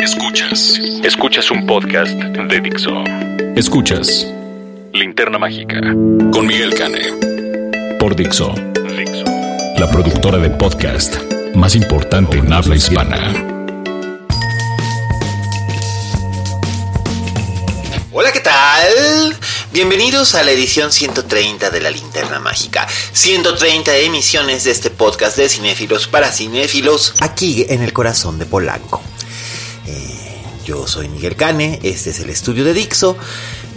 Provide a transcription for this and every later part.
Escuchas. Escuchas un podcast de Dixo. Escuchas Linterna Mágica con Miguel Cane. Por Dixo. Dixo. La productora de podcast más importante en habla hispana. Hola, ¿qué tal? Bienvenidos a la edición 130 de la Linterna Mágica. 130 emisiones de este podcast de cinéfilos para cinéfilos aquí en el corazón de Polanco. Eh, yo soy Miguel Cane, este es el estudio de Dixo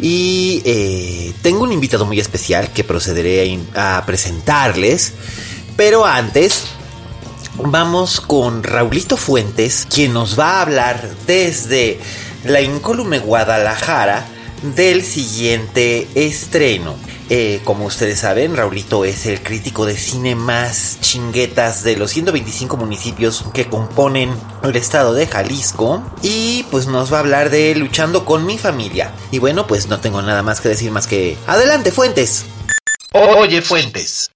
y eh, tengo un invitado muy especial que procederé a, a presentarles. Pero antes, vamos con Raulito Fuentes, quien nos va a hablar desde la incólume Guadalajara del siguiente estreno. Eh, como ustedes saben, Raulito es el crítico de cine más chinguetas de los 125 municipios que componen el estado de Jalisco. Y pues nos va a hablar de Luchando con mi familia. Y bueno, pues no tengo nada más que decir más que... Adelante, Fuentes. Oye, Fuentes.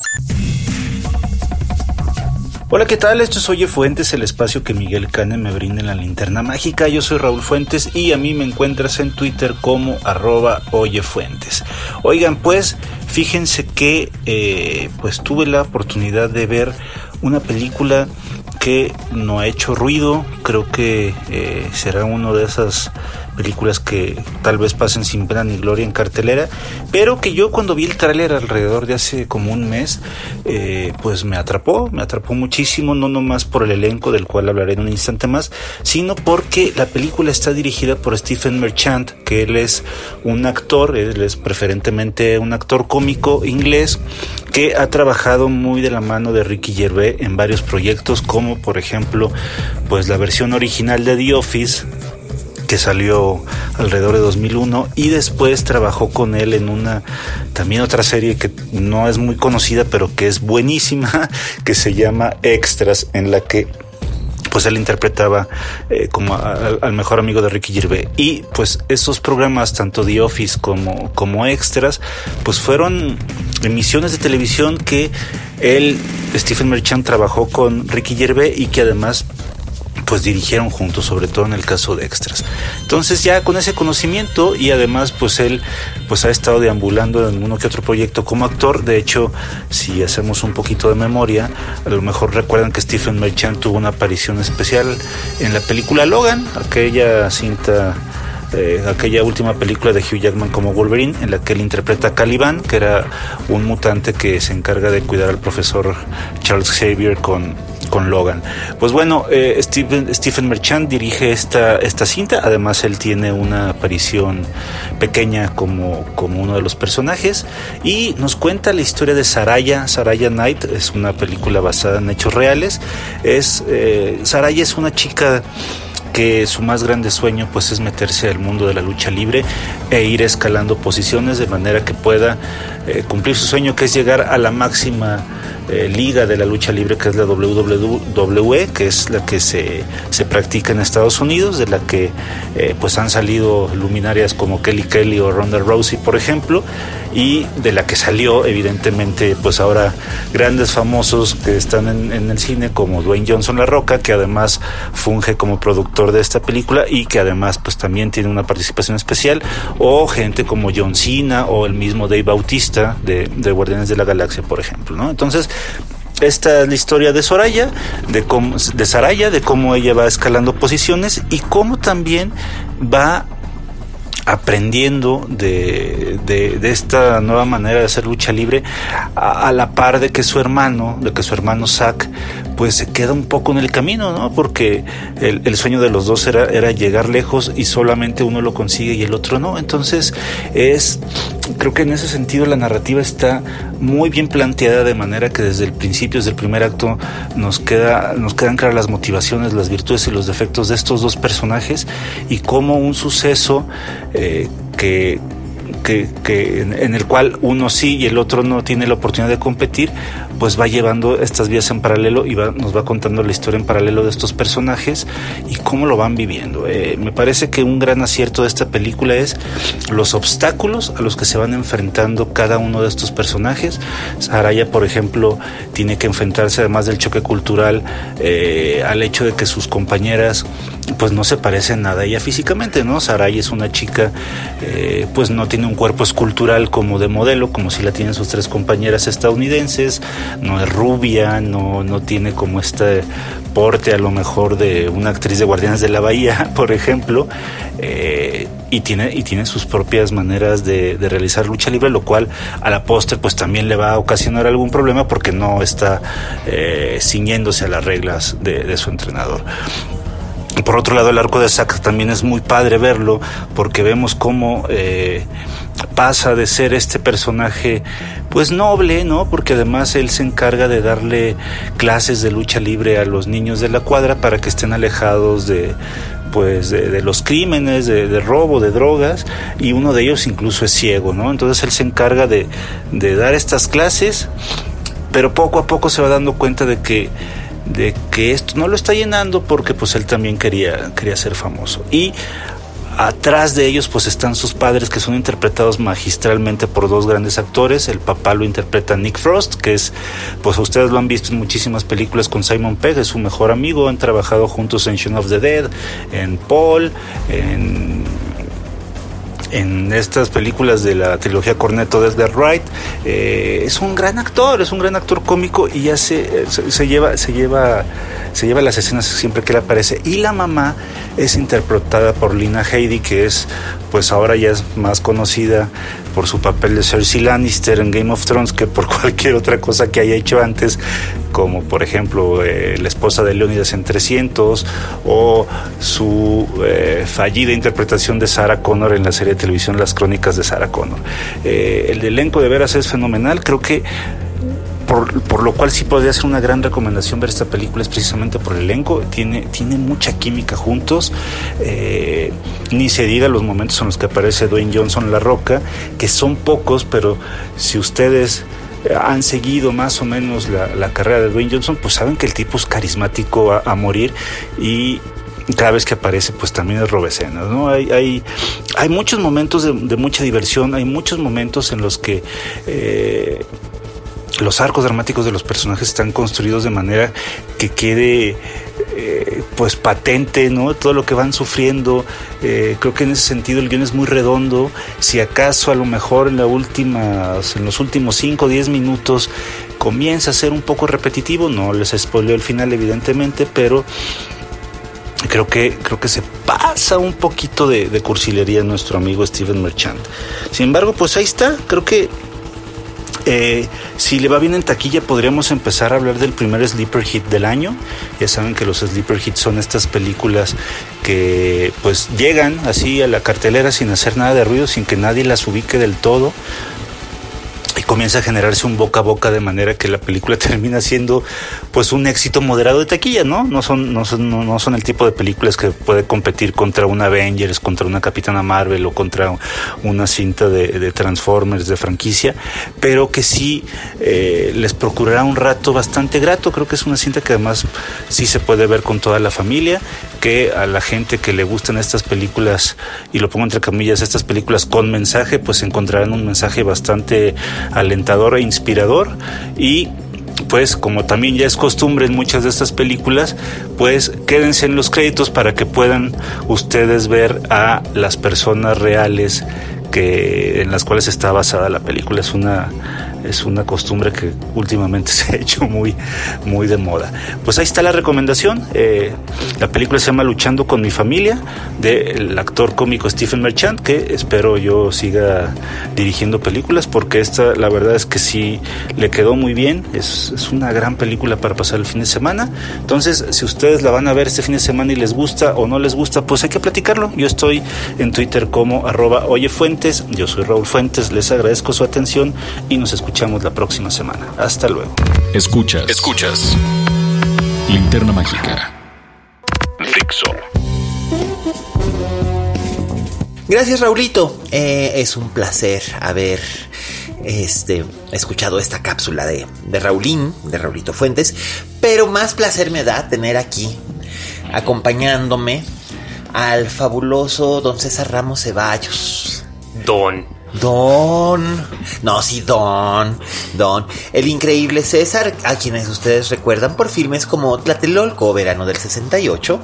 Hola, ¿qué tal? Esto es Oye Fuentes, el espacio que Miguel Cane me brinda en la linterna mágica. Yo soy Raúl Fuentes y a mí me encuentras en Twitter como arroba Oye Fuentes. Oigan, pues, fíjense que eh, pues tuve la oportunidad de ver una película que no ha hecho ruido. Creo que eh, será uno de esas películas que tal vez pasen sin pena ni gloria en cartelera, pero que yo cuando vi el tráiler alrededor de hace como un mes, eh, pues me atrapó, me atrapó muchísimo, no nomás por el elenco del cual hablaré en un instante más, sino porque la película está dirigida por Stephen Merchant, que él es un actor, él es preferentemente un actor cómico inglés que ha trabajado muy de la mano de Ricky Gervais en varios proyectos como por ejemplo pues la versión original de The Office que salió alrededor de 2001 y después trabajó con él en una también otra serie que no es muy conocida pero que es buenísima que se llama Extras en la que pues él interpretaba eh, como al mejor amigo de Ricky Gervais. Y pues esos programas tanto The Office como como Extras pues fueron emisiones de televisión que él Stephen Merchant trabajó con Ricky Gervais y que además pues dirigieron juntos, sobre todo en el caso de extras. Entonces ya con ese conocimiento y además pues él pues ha estado deambulando en uno que otro proyecto como actor. De hecho, si hacemos un poquito de memoria, a lo mejor recuerdan que Stephen Merchant tuvo una aparición especial en la película Logan, aquella cinta eh, aquella última película de Hugh Jackman como Wolverine, en la que él interpreta a Caliban, que era un mutante que se encarga de cuidar al profesor Charles Xavier con, con Logan. Pues bueno, eh, Stephen, Merchant dirige esta, esta cinta, además él tiene una aparición pequeña como, como uno de los personajes. Y nos cuenta la historia de Saraya, Saraya Knight, es una película basada en hechos reales, es, eh, Saraya es una chica que su más grande sueño pues es meterse al mundo de la lucha libre e ir escalando posiciones de manera que pueda eh, cumplir su sueño que es llegar a la máxima eh, liga de la lucha libre que es la WWE que es la que se, se practica en Estados Unidos de la que eh, pues han salido luminarias como Kelly Kelly o Ronda Rousey por ejemplo y de la que salió evidentemente pues ahora grandes famosos que están en, en el cine como Dwayne Johnson La Roca que además funge como productor de esta película y que además pues también tiene una participación especial o gente como John Cena o el mismo Dave Bautista de, de Guardianes de la Galaxia por ejemplo ¿no? entonces esta es la historia de Soraya, de cómo, de Saraya, de cómo ella va escalando posiciones y cómo también va aprendiendo de, de, esta nueva manera de hacer lucha libre a, a, la par de que su hermano, de que su hermano Zack, pues se queda un poco en el camino, ¿no? Porque el, sueño de los dos era, era llegar lejos y solamente uno lo consigue y el otro no. Entonces es, creo que en ese sentido la narrativa está muy bien planteada de manera que desde el principio, desde el primer acto, nos, queda, nos quedan claras las motivaciones, las virtudes y los defectos de estos dos personajes y cómo un suceso eh, que que, que en, el cual uno sí y el otro no tiene la oportunidad de competir, pues va llevando estas vías en paralelo y va, nos va contando la historia en paralelo de estos personajes y cómo lo van viviendo. Eh, me parece que un gran acierto de esta película es los obstáculos a los que se van enfrentando cada uno de estos personajes. Saraya, por ejemplo, tiene que enfrentarse además del choque cultural eh, al hecho de que sus compañeras pues no se parecen nada a ella físicamente, ¿no? Saray es una chica, eh, pues no tiene un cuerpo escultural como de modelo, como si la tienen sus tres compañeras estadounidenses, no es rubia, no, no tiene como este porte a lo mejor de una actriz de Guardianes de la Bahía, por ejemplo, eh, y, tiene, y tiene sus propias maneras de, realizar lucha libre, lo cual a la postre pues también le va a ocasionar algún problema porque no está eh, ciñéndose a las reglas de, su entrenador. Por otro lado, el arco de Zack también es muy padre verlo, porque vemos cómo eh, pasa de ser este personaje, pues noble, ¿no? Porque además él se encarga de darle clases de lucha libre a los niños de la cuadra para que estén alejados de, pues de, los crímenes, de, de, robo, de drogas, y uno de ellos incluso es ciego, ¿no? Entonces él se encarga de, de dar estas clases, pero poco a poco se va dando cuenta de que de que esto no lo está llenando porque pues él también quería, quería ser famoso. Y atrás de ellos pues están sus padres que son interpretados magistralmente por dos grandes actores. El papá lo interpreta Nick Frost, que es, pues ustedes lo han visto en muchísimas películas con Simon Pegg, es su mejor amigo, han trabajado juntos en Shaun of the Dead, en Paul, en en estas películas de la trilogía Cornetto de Edgar Wright. Eh, es un gran actor, es un gran actor cómico y ya se, lleva, se lleva, se lleva las escenas siempre que él aparece. Y la mamá es interpretada por Lina Heidi, que es, pues ahora ya es más conocida por su papel de Cersei Lannister en Game of Thrones que por cualquier otra cosa que haya hecho antes, como por ejemplo eh, la esposa de Leonidas en 300 o su eh, fallida interpretación de Sarah Connor en la serie de televisión Las Crónicas de Sarah Connor. Eh, el elenco de veras es fenomenal, creo que por, lo cual sí podría ser una gran recomendación ver esta película es precisamente por el elenco tiene, tiene mucha química juntos eh, ni se diga los momentos en los que aparece Dwayne Johnson La Roca que son pocos pero si ustedes han seguido más o menos la, carrera de Dwayne Johnson pues saben que el tipo es carismático a, morir y cada vez que aparece pues también es robecenas, ¿no? Hay, hay, hay muchos momentos de, mucha diversión, hay muchos momentos en los que eh, los arcos dramáticos de los personajes están construidos de manera que quede eh, pues patente no todo lo que van sufriendo. Eh, creo que en ese sentido el guion es muy redondo. Si acaso a lo mejor en la última en los últimos 5 o 10 minutos comienza a ser un poco repetitivo no les spoileo el final evidentemente pero creo que creo que se pasa un poquito de, de cursilería nuestro amigo Steven Merchant. Sin embargo pues ahí está. Creo que eh, si le va bien en taquilla, podríamos empezar a hablar del primer sleeper hit del año. Ya saben que los sleeper hits son estas películas que pues llegan así a la cartelera sin hacer nada de ruido, sin que nadie las ubique del todo comienza a generarse un boca a boca de manera que la película termina siendo pues un éxito moderado de taquilla, ¿no? No son, no son, no son el tipo de películas que puede competir contra una Avengers, contra una Capitana Marvel o contra una cinta de, Transformers de franquicia, pero que sí eh, les procurará un rato bastante grato. Creo que es una cinta que además sí se puede ver con toda la familia, que a la gente que le gustan estas películas, y lo pongo entre comillas, estas películas con mensaje, pues encontrarán un mensaje bastante alentador e inspirador y pues como también ya es costumbre en muchas de estas películas, pues quédense en los créditos para que puedan ustedes ver a las personas reales que en las cuales está basada la película. Es una es una costumbre que últimamente se ha hecho muy, muy de moda. Pues ahí está la recomendación. Eh, la película se llama Luchando con mi familia, del actor cómico Stephen Merchant, que espero yo siga dirigiendo películas, porque esta la verdad es que sí le quedó muy bien. Es, es una gran película para pasar el fin de semana. Entonces, si ustedes la van a ver este fin de semana y les gusta o no les gusta, pues hay que platicarlo. Yo estoy en Twitter como arroba oyefuentes. Yo soy Raúl Fuentes, les agradezco su atención y nos escuchamos la próxima semana. Hasta luego. Escuchas. Escuchas. Linterna Mágica. Fixo. Gracias, Raulito. Eh, es un placer haber este, escuchado esta cápsula de, de Raulín, de Raulito Fuentes. Pero más placer me da tener aquí, acompañándome, al fabuloso don César Ramos Ceballos. Don. Don. No, sí, Don. Don. El increíble César, a quienes ustedes recuerdan por filmes como Tlatelolco, verano del 68.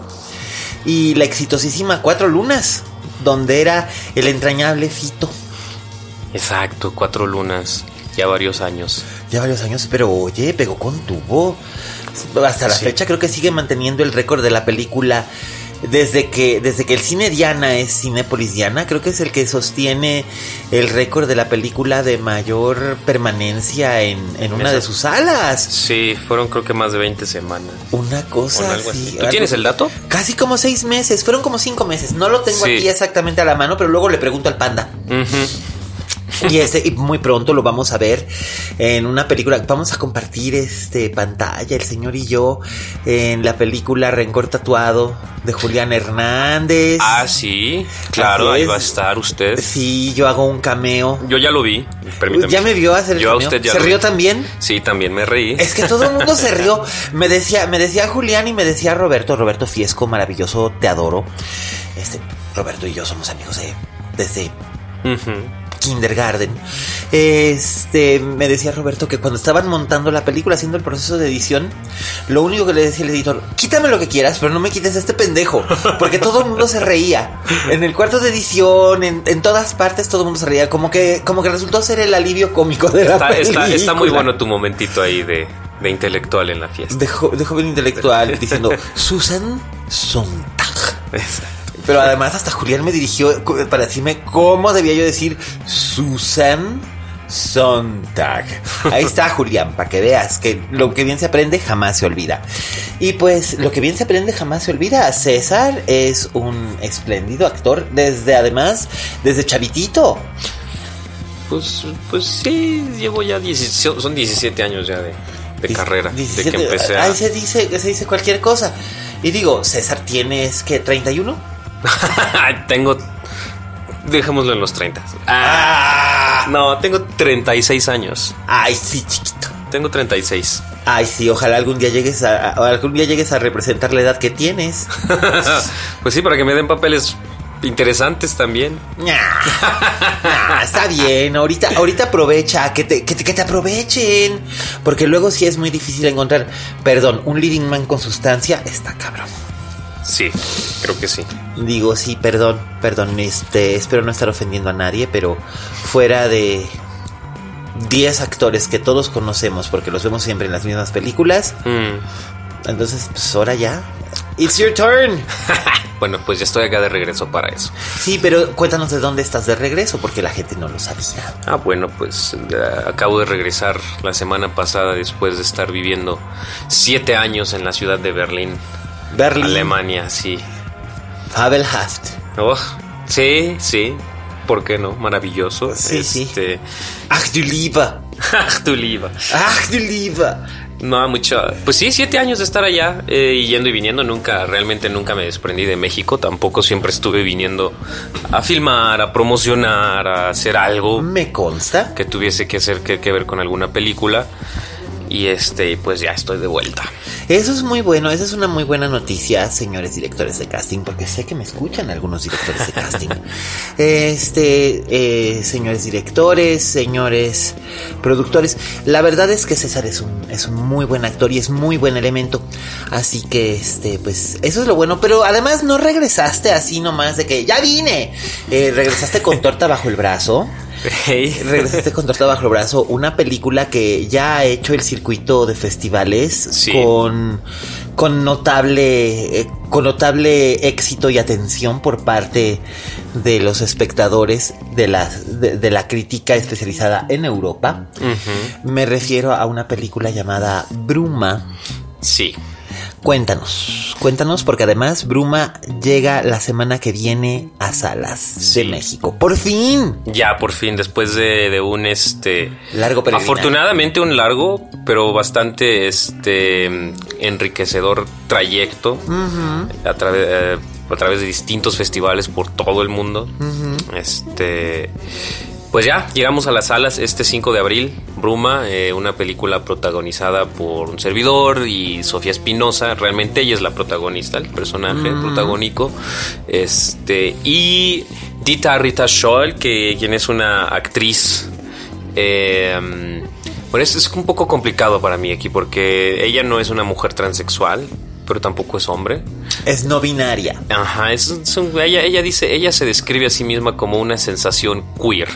Y la exitosísima Cuatro Lunas, donde era el entrañable Fito. Exacto, cuatro lunas. Ya varios años. Ya varios años, pero oye, pegó con tubo. Hasta la Sí. fecha creo que sigue manteniendo el récord de la película. Desde que, desde que el cine Diana es Cinépolis Diana, creo que es el que sostiene el récord de la película de mayor permanencia en, en una Esa- de sus salas. Sí, fueron creo que más de 20 semanas. Una cosa algo así. así. ¿Tú tienes el dato? Casi como seis meses, fueron como cinco meses. No lo tengo Sí. aquí exactamente a la mano, pero luego le pregunto al panda. Y este, y muy pronto lo vamos a ver en una película. Vamos a compartir este pantalla, el señor y yo, en la película Rencor Tatuado de Julián Hernández. Ah, sí. Claro, ahí va a estar usted. Sí, yo hago un cameo. Yo ya lo vi. Permítame. ¿Ya me vio hacer el Yo a cameo? usted ya ¿Se rió vi. también? Sí, también me reí. Es que todo el mundo se rió. Me decía, me decía Julián y me decía Roberto, Roberto Fiesco, maravilloso, te adoro. Este, Roberto y yo somos amigos de, desde. Kindergarten. Este, me decía Roberto que cuando estaban montando la película, haciendo el proceso de edición, lo único que le decía el editor, quítame lo que quieras, pero no me quites a este pendejo, porque todo el mundo se reía. En el cuarto de edición, en, en todas partes, todo el mundo se reía, como que, como que resultó ser el alivio cómico de la película. está, está muy bueno tu momentito ahí de, de intelectual en la fiesta. De, jo- de joven intelectual diciendo Susan Sontag. Pero además hasta Julián me dirigió para decirme cómo debía yo decir Susan Sontag. Ahí está Julián, para que veas que lo que bien se aprende jamás se olvida. Y pues lo que bien se aprende jamás se olvida. César es un espléndido actor desde además, desde chavitito. Pues, pues sí, llevo ya 17, son 17 años ya de, carrera. 17, de que empecé a... Ahí se dice, se dice cualquier cosa. Y digo, César, ¿tienes que 31? tengo... Dejémoslo en los 30. Ah. No, tengo 36 años. Ay, sí, chiquito. Tengo 36. Ay, sí, ojalá algún día llegues a, a- algún día llegues a representar la edad que tienes. pues sí, para que me den papeles interesantes también. Está bien, ahorita, ahorita aprovecha, que te, que, te, que te aprovechen. Porque luego sí es muy difícil encontrar, perdón, un leading man con sustancia, está cabrón. Sí, creo que sí. Digo, sí, perdón, perdón, este, espero no estar ofendiendo a nadie, pero fuera de 10 actores que todos conocemos, porque los vemos siempre en las mismas películas, Mm. entonces, pues ahora ya. It's your turn. Bueno, pues ya estoy acá de regreso para eso. Sí, pero cuéntanos de dónde estás de regreso, porque la gente no lo sabía. Ah, bueno, pues eh, acabo de regresar la semana pasada después de estar viviendo siete años en la ciudad de Berlín, Berlín, Alemania, sí. Fabelhaft. Oh, sí, sí. ¿Por qué no? Maravilloso. Sí, sí. Este, Ach du Liebe. Ach, tu liba. Ach du Liebe. No, mucho. Pues sí, siete años de estar allá, eh, yendo y viniendo. Nunca, realmente nunca me desprendí de México. Tampoco siempre estuve viniendo a filmar, a promocionar, a hacer algo Me consta. que tuviese que hacer que, que ver con alguna película. Y este, pues ya estoy de vuelta. Eso es muy bueno, esa es una muy buena noticia, señores directores de casting, porque sé que me escuchan algunos directores de casting. Este, eh, señores directores, señores productores, la verdad es que César es un, es un muy buen actor y es muy buen elemento. Así que, este, pues, eso es lo bueno, pero además no regresaste así nomás de que ya vine. Eh, regresaste con torta bajo el brazo. regresaste con Torta bajo el brazo, una película que ya ha hecho el circuito de festivales con, con notable, eh, con notable éxito y atención por parte de los espectadores de la, de, la crítica especializada en Europa. Me refiero a una película llamada Bruma. Sí. Cuéntanos, cuéntanos, porque además Bruma llega la semana que viene a salas de México. ¡Por fin! Ya, por fin, después de, un este. Largo pero Afortunadamente, un largo, pero bastante este enriquecedor trayecto a, través, eh, a través de distintos festivales por todo el mundo. Este. Pues ya, llegamos a las salas este 5 de abril. Bruma, eh, una película protagonizada por un servidor y Sofía Espinosa. Realmente ella es la protagonista, el personaje mm. protagónico. Este, y Dita Rita Scholl, que, quien es una actriz. Eh, bueno, es, es un poco complicado para mí aquí porque ella no es una mujer transexual pero tampoco es hombre. Es no binaria. Ajá, es, ella, ella dice, ella se describe a sí misma como una sensación queer.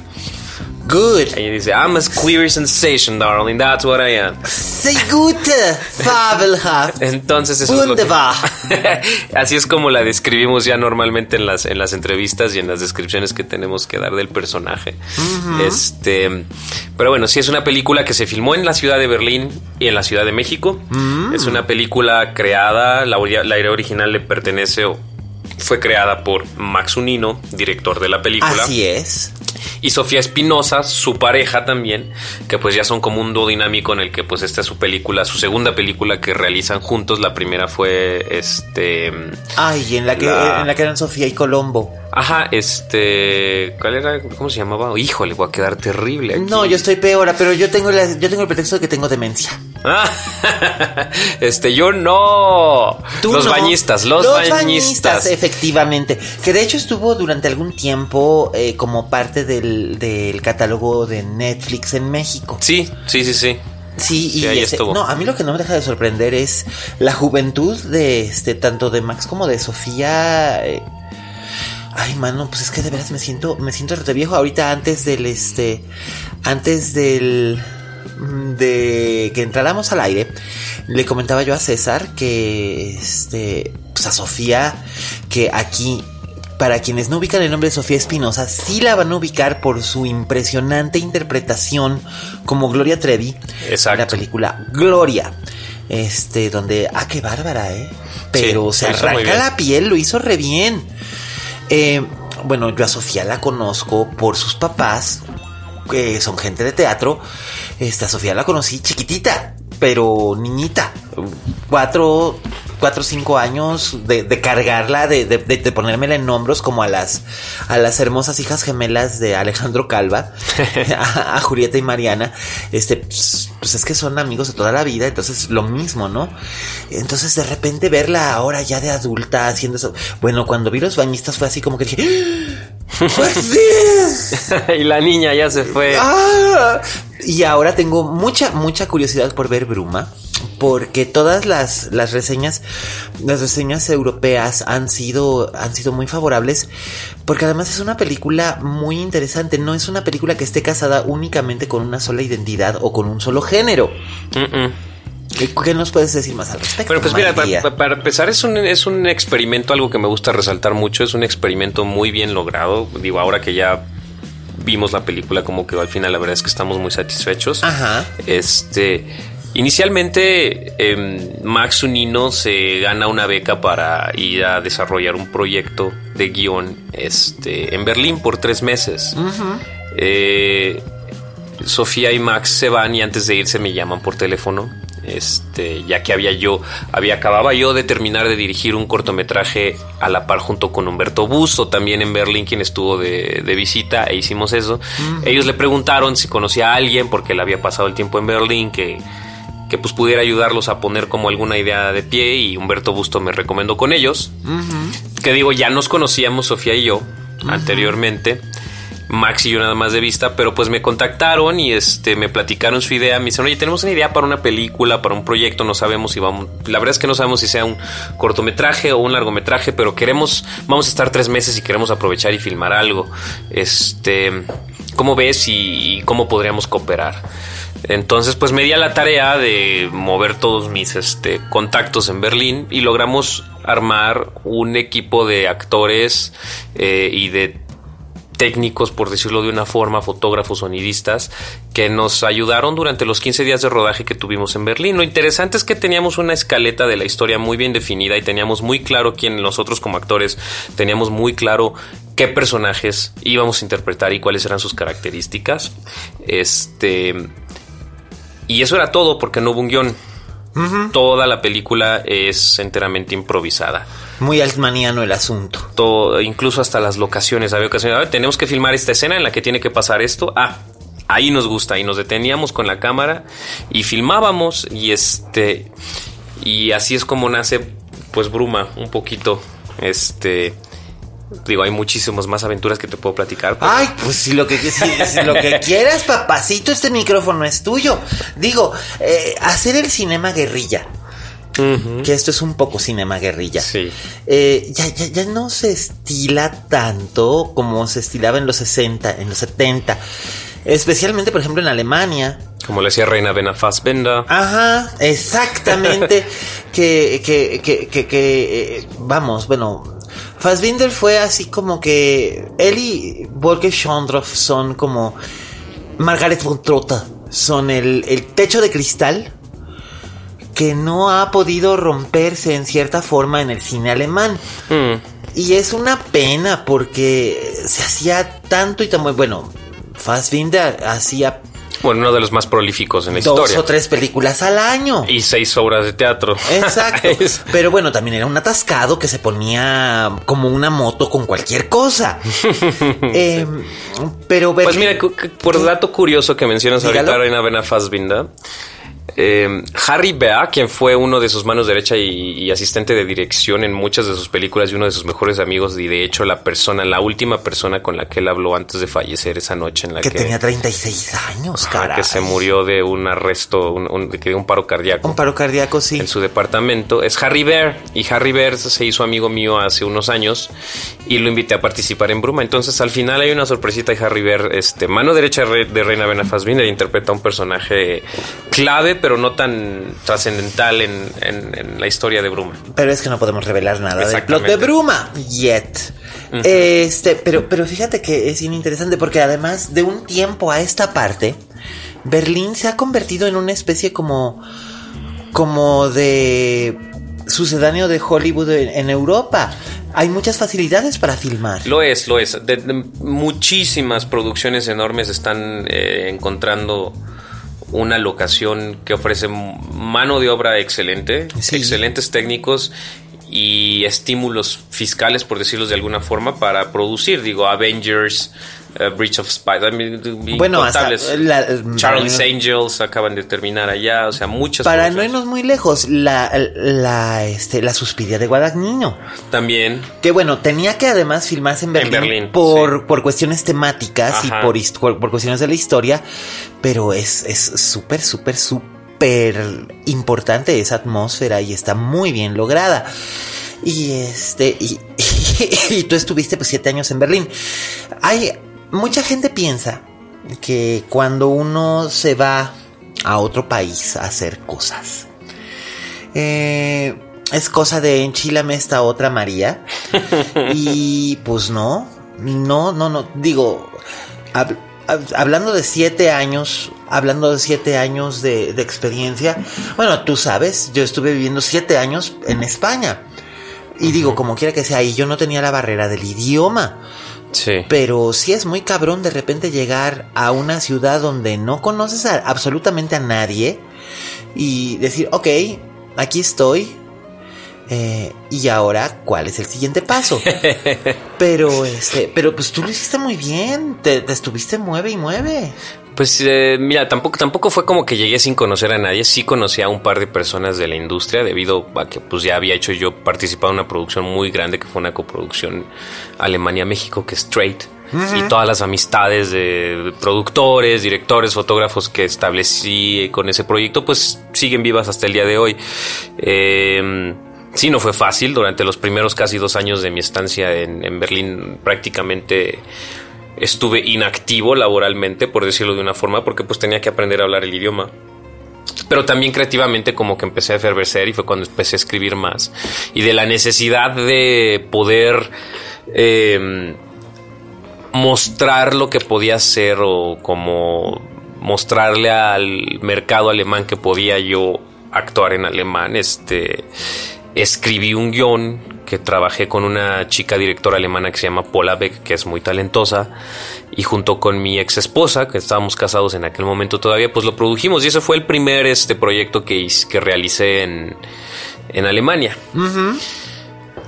Good. Y dice, I'm a queer sensation, darling. That's what I am. Say good, fabelhaft. Entonces eso es lo que... Así es como la describimos ya normalmente en las, en las entrevistas y en las descripciones que tenemos que dar del personaje. Este, pero bueno, sí es una película que se filmó en la ciudad de Berlín y en la ciudad de México. Mm. Es una película creada, la, la idea original le pertenece o fue creada por Max Unino, director de la película. Así es y Sofía Espinosa, su pareja también, que pues ya son como un dúo dinámico en el que pues esta es su película, su segunda película que realizan juntos. La primera fue este. Ay, en la que, en la que eran Sofía y Colombo. Ajá, este. ¿Cuál era? ¿Cómo se llamaba? Híjole, voy a quedar terrible. No, yo estoy peor, pero yo tengo, yo tengo el pretexto de que tengo demencia. Ah, este, yo no. los bañistas, los, bañistas. Efectivamente. Que de hecho estuvo durante algún tiempo eh, como parte del, del catálogo de Netflix en México. Sí, sí, sí, sí. Sí, y este, no, a mí lo que no me deja de sorprender es la juventud de este tanto de Max como de Sofía. Eh, Ay, mano, pues es que de veras me siento, me siento rete viejo. Ahorita antes del este, antes del mm, de que entráramos al aire, le comentaba yo a César que este, pues a Sofía, que aquí para quienes no ubican el nombre de Sofía Espinosa, sí la van a ubicar por su impresionante interpretación como Gloria Trevi Exacto. en la película Gloria. Este, donde, ah, qué bárbara, ¿eh? Pero se arranca la piel, lo hizo re bien. Eh, bueno, yo a Sofía la conozco por sus papás, que son gente de teatro. Esta Sofía la conocí chiquitita, pero niñita. Cuatro, cuatro o cinco años de, cargarla, de, de, de, ponérmela en hombros como a las, a las hermosas hijas gemelas de Alejandro Calva, a, Julieta y Mariana. Este, pues, pues, es que son amigos de toda la vida, entonces lo mismo, ¿no? Entonces de repente verla ahora ya de adulta haciendo eso. Bueno, cuando vi los bañistas fue así como que dije, pues y la niña ya se fue. Ah, y ahora tengo mucha, mucha curiosidad por ver Bruma porque todas las, las reseñas, las reseñas europeas han sido, han sido muy favorables, porque además es una película muy interesante, no es una película que esté casada únicamente con una sola identidad o con un solo género. ¿Qué nos puedes decir más al respecto? Bueno, pues mira, para, empezar, es un, es un experimento, algo que me gusta resaltar mucho, es un experimento muy bien logrado. Digo, ahora que ya vimos la película, como que al final la verdad es que estamos muy satisfechos. Ajá. Este Inicialmente, eh, Max Unino se gana una beca para ir a desarrollar un proyecto de guion este, en Berlín por tres meses. Eh, Sofía y Max se van y antes de irse me llaman por teléfono. Este, ya que había yo, había acababa yo de terminar de dirigir un cortometraje a la par junto con Humberto Busto, también en Berlín, quien estuvo de, visita, e hicimos eso. Ellos le preguntaron si conocía a alguien, porque le había pasado el tiempo en Berlín, que que pues pudiera ayudarlos a poner como alguna idea de pie y Humberto Busto me recomendó con ellos. Que digo, ya nos conocíamos Sofía y yo anteriormente. Max y yo nada más de vista, pero pues me contactaron y este me platicaron su idea, me dicen, "Oye, tenemos una idea para una película, para un proyecto, no sabemos si vamos, la verdad es que no sabemos si sea un cortometraje o un largometraje, pero queremos vamos a estar tres meses y queremos aprovechar y filmar algo." Este ¿cómo ves y, cómo podríamos cooperar? Entonces, pues me di a la tarea de mover todos mis este, contactos en Berlín y logramos armar un equipo de actores eh, y de técnicos, por decirlo de una forma, fotógrafos, sonidistas, que nos ayudaron durante los 15 días de rodaje que tuvimos en Berlín. Lo interesante es que teníamos una escaleta de la historia muy bien definida y teníamos muy claro quién nosotros como actores teníamos muy claro qué personajes íbamos a interpretar y cuáles eran sus características. Este y eso era todo porque no hubo un guion. Toda la película es enteramente improvisada. Muy altmaniano el asunto. Todo, incluso hasta las locaciones. Había ocasiones, a ver, tenemos que filmar esta escena en la que tiene que pasar esto. Ah, ahí nos gusta. Y nos deteníamos con la cámara y filmábamos. Y este. Y así es como nace, pues, Bruma, un poquito. Este digo, hay muchísimas más aventuras que te puedo platicar. Ay, pues si lo que, lo que quieras, papacito, este micrófono es tuyo. Digo, eh, hacer el cinema guerrilla. Que esto es un poco cinema guerrilla. Sí. Eh, ya, ya, ya no se estila tanto como se estilaba en los 60, en los 70. Especialmente, por ejemplo, en Alemania. Como le decía Reina Bena Fassbender. Ajá, exactamente. que, que, que, que, que eh, vamos, bueno, Fassbinder fue así como que él y Volker Schondroff son como Margaret von Trotta, son el, techo de cristal que no ha podido romperse en cierta forma en el cine alemán. Mm. Y es una pena porque se hacía tanto y tan bueno. Fassbinder hacía bueno, uno de los más prolíficos en la historia. Dos o tres películas al año. Y seis obras de teatro. Exacto. Pero bueno, también era un atascado que se ponía como una moto con cualquier cosa. Em, pero... Pues mira, por dato curioso que mencionas ahorita, Reina Bena Fassbinder, eh, Harry Bea, quien fue uno de sus manos derecha y, asistente de dirección en muchas de sus películas y uno de sus mejores amigos y de hecho la persona, la última persona con la que él habló antes de fallecer esa noche en la que, que tenía 36 años, cara. Que se murió de un arresto, un, de un paro cardíaco. Un paro cardíaco, sí. En su departamento. Es Harry Bear y Harry Bear se hizo amigo mío hace unos años y lo invité a participar en Bruma. Entonces al final hay una sorpresita y Harry Bear, este, mano derecha de Reina Bena Fassbinder, interpreta un personaje clave pero no tan trascendental en, la historia de Bruma. Pero es que no podemos revelar nada del plot de Bruma yet. Este, pero, pero fíjate que es interesante porque además de un tiempo a esta parte, Berlín se ha convertido en una especie como, como de sucedáneo de Hollywood en, Europa. Hay muchas facilidades para filmar. Lo es, lo es. muchísimas producciones enormes están eh, encontrando una locación que ofrece mano de obra excelente, excelentes técnicos y estímulos fiscales, por decirlo de alguna forma, para producir. Digo, Avengers, uh, Breach of Spider, bueno, Charlie's Angels acaban de terminar allá, o sea, muchas Para no irnos muy lejos, la, la, este, la Suspiria de Guadagnino. También. Que bueno, tenía que además filmarse en Berlín, por, por cuestiones temáticas y por, por, cuestiones de la historia, pero es súper, súper, súper importante esa atmósfera y está muy bien lograda. Y este, y, tú estuviste pues siete años en Berlín. Hay, mucha gente piensa que cuando uno se va a otro país a hacer cosas, eh, es cosa de enchilame esta otra María. y pues no, no, no, no, digo, hablando de siete años, hablando de siete años de, experiencia, bueno, tú sabes, yo estuve viviendo siete años en España. Y digo, como quiera que sea, y yo no tenía la barrera del idioma. Sí. Pero sí es muy cabrón de repente llegar a una ciudad donde no conoces absolutamente a nadie y decir, ok, aquí estoy, eh, y ahora, ¿cuál es el siguiente paso? pero, este, pero pues tú lo hiciste muy bien. Te, estuviste mueve y mueve. Pues eh, mira, tampoco, tampoco fue como que llegué sin conocer a nadie. Sí conocí a un par de personas de la industria debido a que pues ya había hecho yo participado en una producción muy grande que fue una coproducción Alemania-México que es Straight. Y todas las amistades de productores, directores, fotógrafos que establecí con ese proyecto, pues siguen vivas hasta el día de hoy. Eh, sí, no fue fácil. Durante los primeros casi dos años de mi estancia en, Berlín, prácticamente estuve inactivo laboralmente, por decirlo de una forma, porque pues tenía que aprender a hablar el idioma. Pero también creativamente como que empecé a efervecer y fue cuando empecé a escribir más. Y de la necesidad de poder eh, mostrar lo que podía hacer o como mostrarle al mercado alemán que podía yo actuar en alemán, este escribí un guion que trabajé con una chica directora alemana que se llama Paula Beck, que es muy talentosa, y junto con mi ex esposa, que estábamos casados en aquel momento todavía, pues lo produjimos y ese fue el primer este proyecto que, que realicé en, en Alemania.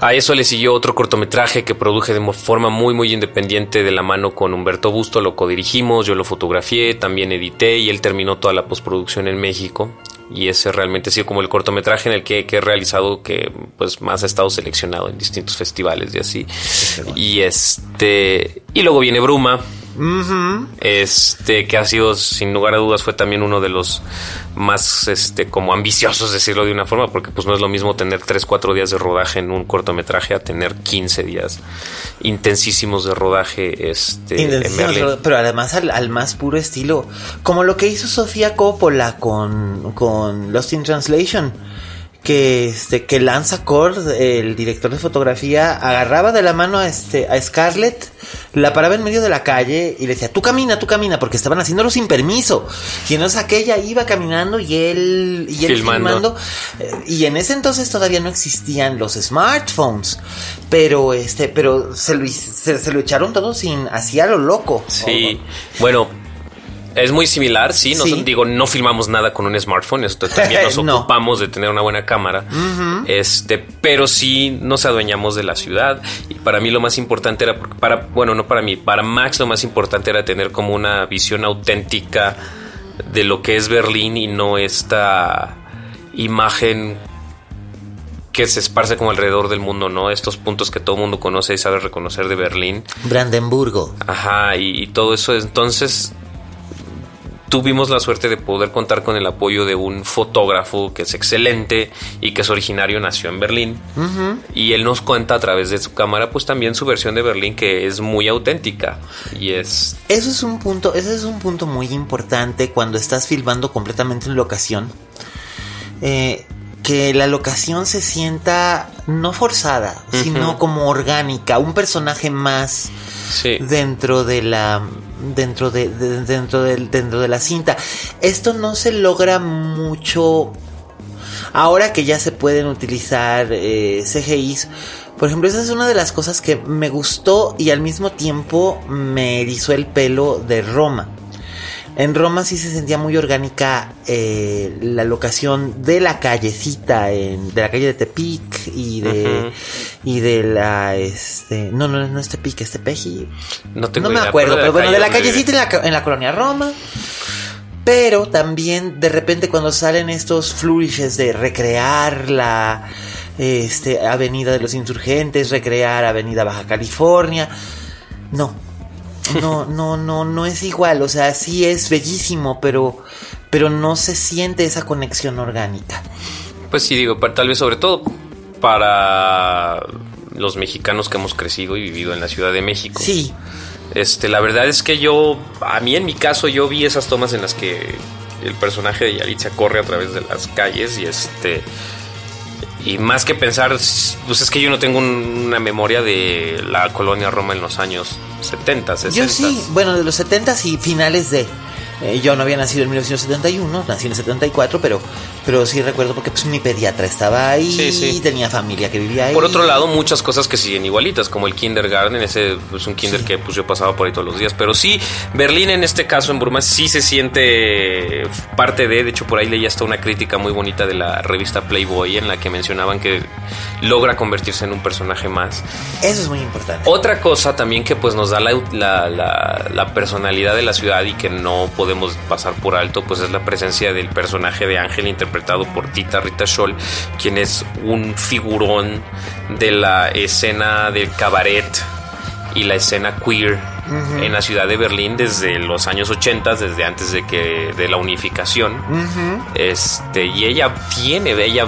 A eso le siguió otro cortometraje que produje de forma muy muy independiente de la mano con Humberto Busto, lo codirigimos, yo lo fotografié, también edité y él terminó toda la postproducción en México. Y ese realmente ha sido como el cortometraje en el que, que he realizado que pues más ha estado seleccionado en distintos festivales y así. Y este y luego viene Bruma, este, que ha sido, sin lugar a dudas, fue también uno de los más, este, como ambiciosos, decirlo de una forma, porque pues no es lo mismo tener 3, 4 días de rodaje en un cortometraje a tener 15 días intensísimos de rodaje, este, en pero además al, más puro estilo, como lo que hizo Sofía Coppola con, con Lost in Translation que este que Lance Cord, el director de fotografía, agarraba de la mano a este a Scarlett, la paraba en medio de la calle y le decía, "Tú camina, tú camina", porque estaban haciéndolo sin permiso. Y entonces aquella iba caminando y él y él filmando. Eh, y en ese entonces todavía no existían los smartphones, pero este pero se lo, se, lo echaron todo sin así a lo loco. Sí. Bueno, es muy similar, sí. Digo, no filmamos nada con un smartphone. Esto también nos ocupamos de tener una buena cámara. Este, pero sí nos adueñamos de la ciudad. Y para mí lo más importante era, para, bueno, no para mí, para Max lo más importante era tener como una visión auténtica de lo que es Berlín y no esta imagen que se esparce como alrededor del mundo, ¿no? Estos puntos que todo el mundo conoce y sabe reconocer de Berlín. Brandenburgo. Ajá, y, y todo eso. Entonces, tuvimos la suerte de poder contar con el apoyo de un fotógrafo que es excelente y que es originario, nació en Berlín. Y él nos cuenta a través de su cámara, pues también su versión de Berlín, que es muy auténtica. Y es. Eso es un punto, ese es un punto muy importante cuando estás filmando completamente en locación. Eh, que la locación se sienta no forzada, sino como orgánica, un personaje más dentro de la dentro de, dentro del dentro de la cinta. Esto no se logra mucho ahora que ya se pueden utilizar eh, CGIs. Por ejemplo, esa es una de las cosas que me gustó y al mismo tiempo me erizó el pelo de Roma. En Roma sí se sentía muy orgánica eh, la locación de la callecita, en, de la calle de Tepic y de y de la este no no no es Tepic, es Tepeji. No, tengo no me acuerdo, pero, bueno, de la callecita en la, en la colonia Roma. Pero también de repente cuando salen estos flourishes de recrear la este, Avenida de los Insurgentes, recrear Avenida Baja California, no, no, no, no, no es igual. O sea, sí es bellísimo, pero, pero no se siente esa conexión orgánica. Pues sí, digo, tal vez sobre todo para los mexicanos que hemos crecido y vivido en la Ciudad de México. Sí. Este, la verdad es que yo, a mí en mi caso, yo vi esas tomas en las que el personaje de Yalitza corre a través de las calles y este y más que pensar, pues es que yo no tengo una memoria de la colonia Roma en los años 70, 60. Yo sí, bueno, de los 70 y finales de eh, yo no había nacido en 1971, nací en el 74, pero, pero sí recuerdo porque pues, mi pediatra estaba ahí, y tenía familia que vivía ahí. Por otro lado, muchas cosas que siguen igualitas, como el kindergarten, ese es pues, un kinder que pues, yo pasaba por ahí todos los días. Pero sí, Berlín en este caso, en Burma, sí se siente parte de, de hecho por ahí leí hasta una crítica muy bonita de la revista Playboy en la que mencionaban que logra convertirse en un personaje más. Eso es muy importante. Otra cosa también que pues nos da la, la, la personalidad de la ciudad y que no podemos podemos pasar por alto, pues es la presencia del personaje de Ángel interpretado por Tita Rita Scholl, quien es un figurón de la escena del cabaret y la escena queer en la ciudad de Berlín desde los años 80, desde antes de que de la unificación. Este, y ella tiene, ella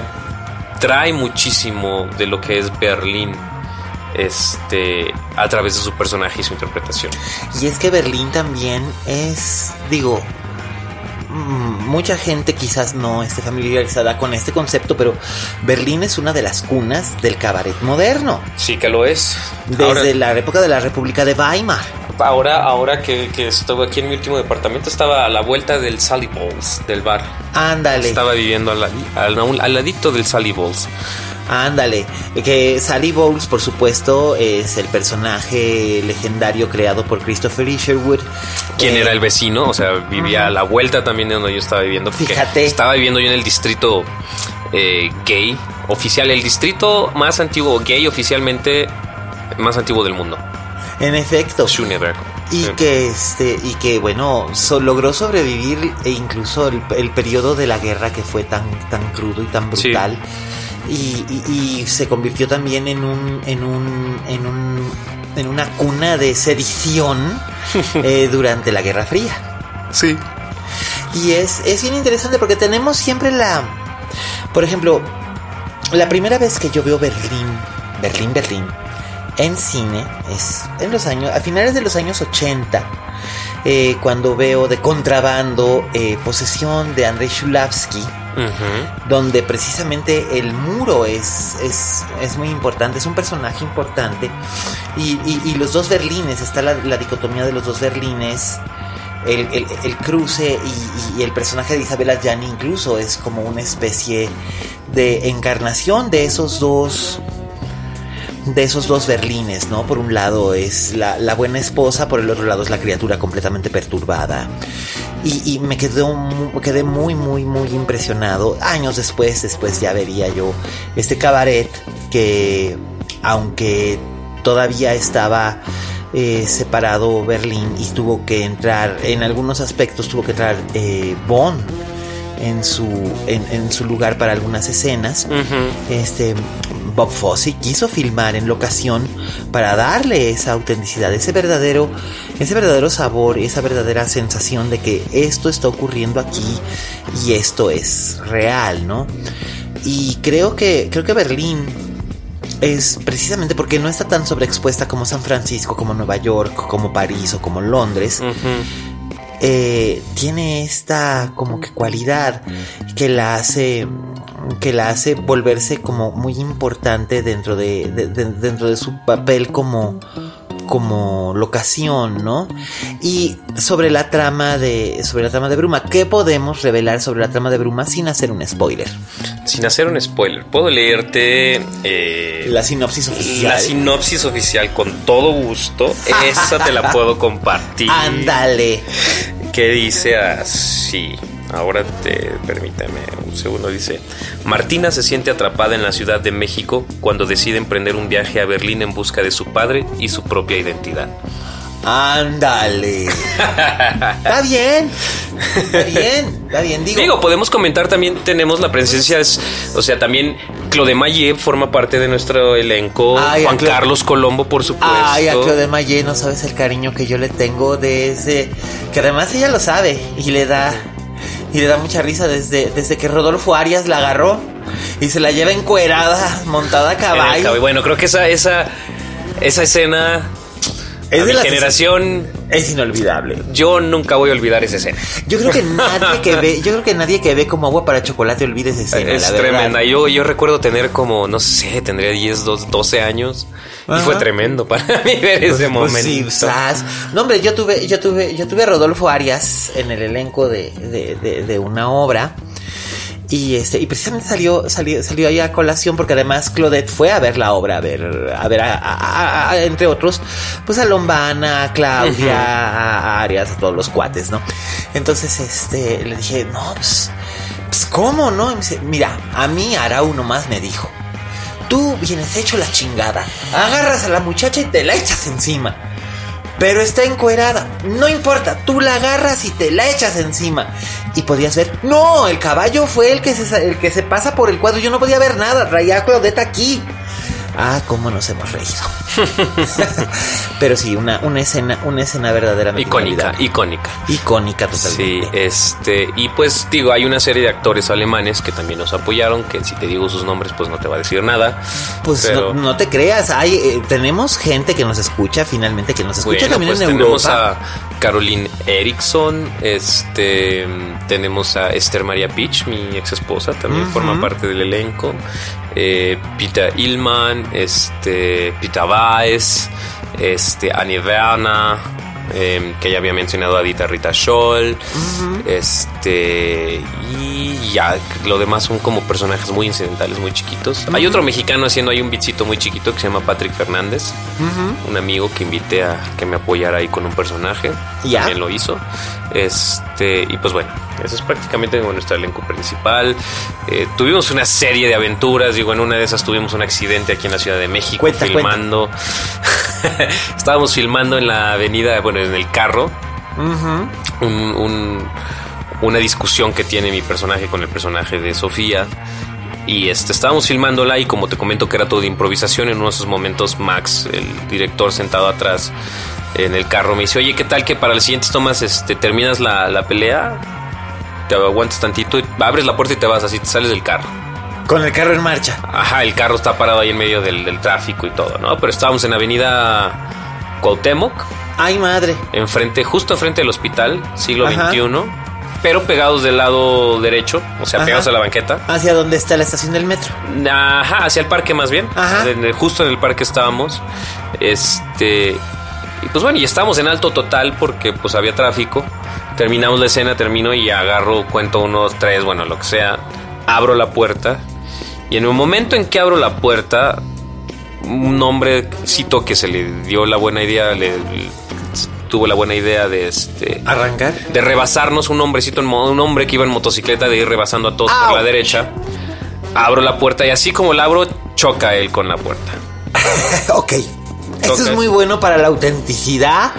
trae muchísimo de lo que es Berlín este a través de su personaje y su interpretación. Y es que Berlín también es, digo, mucha gente quizás no esté familiarizada con este concepto, pero Berlín es una de las cunas del cabaret moderno. Sí que lo es. Desde Ahora- la época de la República de Weimar. Ahora, ahora que, que estuve aquí en mi último departamento, estaba a la vuelta del Sally Balls, del bar. Ándale. Estaba viviendo al, al, al ladito del Sally Balls. Ándale, que Sally Bowles, por supuesto, es el personaje legendario creado por Christopher Isherwood. ¿Quién Eh, era el vecino? O sea, vivía a la vuelta también de donde yo estaba viviendo. Fíjate. Estaba viviendo yo en el distrito eh, gay oficial, el distrito más antiguo gay oficialmente más antiguo del mundo. En efecto. Schöneberg. Y Sí. que este y que bueno so- logró sobrevivir e incluso el, el periodo de la guerra que fue tan tan crudo y tan Sí. brutal y, y- y se convirtió también en un en un en un en una cuna de sedición eh, durante la Guerra Fría. Sí. Y es, es bien interesante porque tenemos siempre la. Por ejemplo, la primera vez que yo veo Berlín, Berlín, Berlín, en cine es en los años, a finales de los años 80, eh, cuando veo de contrabando eh, Posesión de Andrei Shulavsky, donde precisamente el muro es, es, es muy importante, es un personaje importante. Y, y- y los dos Berlines, está la, la dicotomía de los dos Berlines, el, el- el cruce y, y el personaje de Isabella Gianni incluso es como una especie de encarnación de esos dos de esos dos Berlines, ¿no? Por un lado es la, la buena esposa, por el otro lado es la criatura completamente perturbada. Y, y me quedó, quedé muy, muy, muy impresionado. Años después, después ya vería yo este cabaret que, aunque todavía estaba eh, separado Berlín y tuvo que entrar, en algunos aspectos tuvo que entrar eh, Bonn en su, en, en su lugar para algunas escenas. Este Bob Fosse quiso filmar en locación para darle esa autenticidad, ese verdadero, ese verdadero sabor, esa verdadera sensación de que esto está ocurriendo aquí y esto es real, ¿no? Y creo que creo que Berlín es precisamente porque no está tan sobreexpuesta como San Francisco, como Nueva York, como París o como Londres eh, tiene esta como que cualidad que la hace que la hace volverse como muy importante dentro de, de- de- dentro de su papel como como locación, ¿no? Y sobre la trama de sobre la trama de Bruma, ¿qué podemos revelar sobre la trama de Bruma sin hacer un spoiler? Sin hacer un spoiler, puedo leerte eh, La sinopsis oficial. la sinopsis oficial con todo gusto. Esa te la puedo compartir. Ándale. que dice así. Ahora te permíteme un segundo. Dice: Martina se siente atrapada en la Ciudad de México cuando decide emprender un viaje a Berlín en busca de su padre y su propia identidad. Ándale. Está bien. Está bien. Está bien. Digo, Digo, podemos comentar también, tenemos la presencia, es- o sea, también Claude Maillet forma parte de nuestro elenco, Ay, Juan Carlos Colombo, por supuesto. Ay, a Claude Maillé, no sabes el cariño que yo le tengo desde que además ella lo sabe y le da y le da mucha risa desde desde que Rodolfo Arias la agarró y se la lleva encuerada, montada a caballo. Bueno, creo que esa, esa, esa escena, Es a de mi las generación, es inolvidable. yo nunca voy a olvidar esa escena. Yo creo que nadie que ve, yo creo que nadie que ve como agua para chocolate olvide esa escena, es la verdad. tremenda. Yo, yo recuerdo tener como, no sé, tendría 10, 12, 12 años. Y fue tremendo para mí ver ese Pues momento. sí, sas. No, hombre, yo tuve, yo tuve, yo tuve a Rodolfo Arias en el elenco de, de, de- de una obra. Y este, y precisamente salió, salió, salió ahí a colación porque además Claudette fue a ver la obra, a ver, a ver a, a- a- entre otros, pues a Lombana, a Claudia, a, a Arias, a todos los cuates, ¿no? Entonces, este, le dije, no, pues, pues, ¿cómo, no? Y me dice, mira, a mí Arau nomás me dijo, tú vienes hecho la chingada, agarras a la muchacha y te la echas encima. Pero está encuerada. No importa, tú la agarras y te la echas encima. Y podías ver. No, el caballo fue el que se, el que se pasa por el cuadro. Yo no podía ver nada. Traía a Claudette aquí. Ah, cómo nos hemos reído. Pero sí, una, una escena, una escena verdaderamente Icónica, icónica. Icónica Sí, totalmente. este, y pues digo, hay una serie de actores alemanes que también nos apoyaron, que si te digo sus nombres, pues no te va a decir nada. Pues Pero- no, no te creas, hay, eh, tenemos gente que nos escucha finalmente, que nos escucha Bueno, también pues en tenemos Europa. a Caroline Erickson, este, tenemos a Esther María Peach, mi ex esposa, también forma parte del elenco. Eh, Peter Illman, este, Peter Weiss, este, Annie Werner, eh, que ya había mencionado a Dita Rita Scholl, este, y ya, lo demás son como personajes muy incidentales, muy chiquitos. Hay otro mexicano haciendo ahí un bitsito muy chiquito que se llama Patrick Fernández, un amigo que invité a que me apoyara ahí con un personaje, Ya. también lo hizo. Este, y pues bueno, eso es prácticamente nuestro elenco principal. Eh, tuvimos una serie de aventuras, digo, en una de esas tuvimos un accidente aquí en la Ciudad de México Cuenta, filmando. Estábamos filmando en la avenida, bueno, en el carro, un- un- una discusión que tiene mi personaje con el personaje de Sofía. Y este, estábamos filmándola y como te comento que era todo de improvisación, en uno de esos momentos Max, el director sentado atrás en el carro, me dice, oye, ¿qué tal que para las siguientes tomas este, terminas la, la pelea? Te aguantas tantito, y abres la puerta y te vas así, te sales del carro. Con el carro en marcha. Ajá, el carro está parado ahí en medio del, del tráfico y todo, ¿no? Pero estábamos en Avenida Cuauhtémoc, Ay, madre. enfrente, justo enfrente del hospital, siglo Ajá. XXI, pero pegados del lado derecho, o sea, Ajá. pegados a la banqueta. Hacia donde está la estación del metro. Ajá, hacia el parque más bien. Ajá. En el- justo en el parque estábamos. Este. Y pues bueno, y estábamos en alto total porque pues había tráfico. Terminamos la escena, termino y agarro, cuento unos tres, bueno, lo que sea. Abro la puerta. Y en el momento en que abro la puerta, un hombrecito que se le dio la buena idea, le, tuvo la buena idea de este Arrancar. de rebasarnos un hombrecito, un hombre que iba en motocicleta, de ir rebasando a todos por la derecha. Abro la puerta y así como la abro, choca él con la puerta. ok. Eso Ok. es muy bueno para la autenticidad,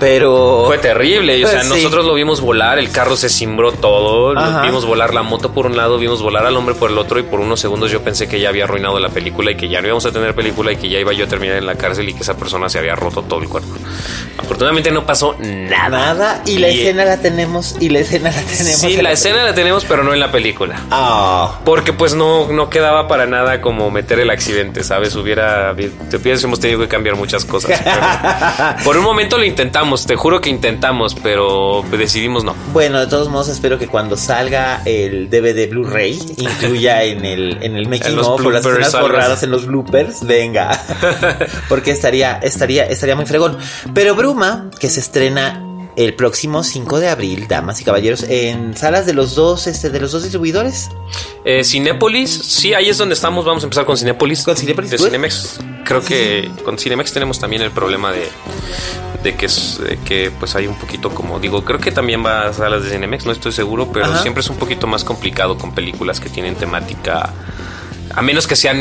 pero... Fue terrible, y, o sea, Pues sí. nosotros lo vimos volar, el carro se cimbró todo, Ajá. vimos volar la moto por un lado, vimos volar al hombre por el otro y por unos segundos yo pensé que ya había arruinado la película y que ya no íbamos a tener película y que ya iba yo a terminar en la cárcel y que esa persona se había roto todo el cuerpo. Afortunadamente no pasó nada. Nada, y la escena la tenemos, y la escena la tenemos. Sí, en la escena la tenemos, pero no en la película. Ah, Porque pues no, no quedaba para nada como meter el accidente, ¿sabes? Hubiera... Te piensas, hemos tenido que cambiar muchas cosas. por un momento lo intentamos, te juro que intentamos, pero decidimos no. Bueno, de todos modos espero que cuando salga el DVD Blu-ray incluya en el en el making En los of o las escenas borradas en los bloopers, venga. Porque estaría estaría estaría muy fregón. Pero Bruma, que se estrena el próximo 5 de abril, damas y caballeros, en salas de los dos este de los dos distribuidores. Eh, Cinépolis, sí, ahí es donde estamos. Vamos a empezar con Cinépolis. Con Cinépolis, De. Cinemex. Creo que con Cinemex tenemos también el problema de, de que, es, de que pues hay un poquito como digo, creo que también va a salas de Cinemex, no estoy seguro, pero Ajá. siempre es un poquito más complicado con películas que tienen temática. A menos que sean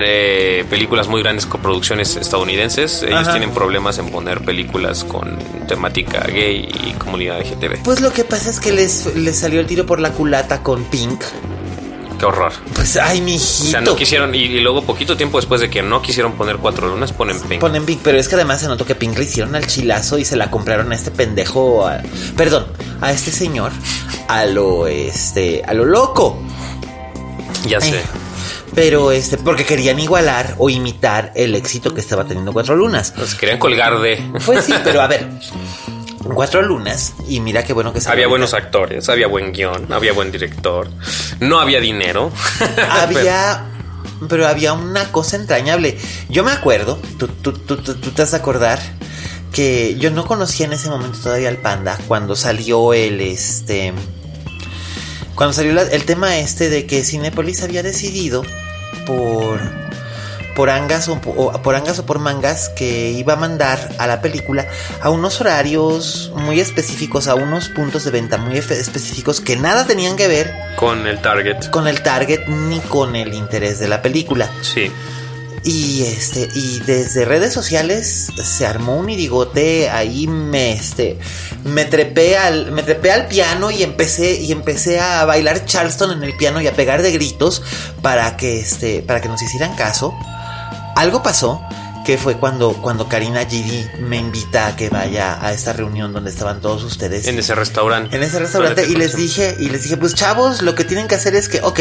eh, películas muy grandes con producciones estadounidenses, ellos Ajá. tienen problemas en poner películas con temática gay y comunidad LGTB. Pues lo que pasa es que les, les salió el tiro por la culata con Pink. Qué horror. Pues ay, O mijito. sea, no quisieron, y, y luego poquito tiempo después de que no quisieron poner cuatro lunas, ponen Pink. Ponen Pink, pero es que además se notó que Pink le hicieron al chilazo y se la compraron a este pendejo, a- perdón, a este señor, a lo este, a lo loco. Ya sé. Eh, Pero este, porque querían igualar o imitar el éxito que estaba teniendo Cuatro Lunas. Nos querían colgar de. Pues sí, pero a ver, Cuatro Lunas y mira qué bueno que salió Había ahorita. buenos actores, había buen guion, había buen director. No había dinero. había pero había una cosa entrañable. Yo me acuerdo, tú, tú, tú, tú- te has de acordar que yo no conocía en ese momento todavía al panda cuando salió el este cuando salió la- el tema este de que Cinepolis había decidido por por angas o, o- por angas o por mangas que iba a mandar a la película a unos horarios muy específicos, a unos puntos de venta muy específicos que nada tenían que ver Con el Target. con el target ni con el interés de la película. Sí. Y este, y desde redes sociales se armó un irigote, ahí me este me trepé al, me trepé al piano y empecé, y empecé a bailar Charleston en el piano y a pegar de gritos para que este, para que nos hicieran caso. Algo pasó que fue cuando, cuando Karina Gidi me invita a que vaya a esta reunión donde estaban todos ustedes. En ese restaurante. En ese restaurante y les dije, y les dije, pues chavos, lo que tienen que hacer es que, ok,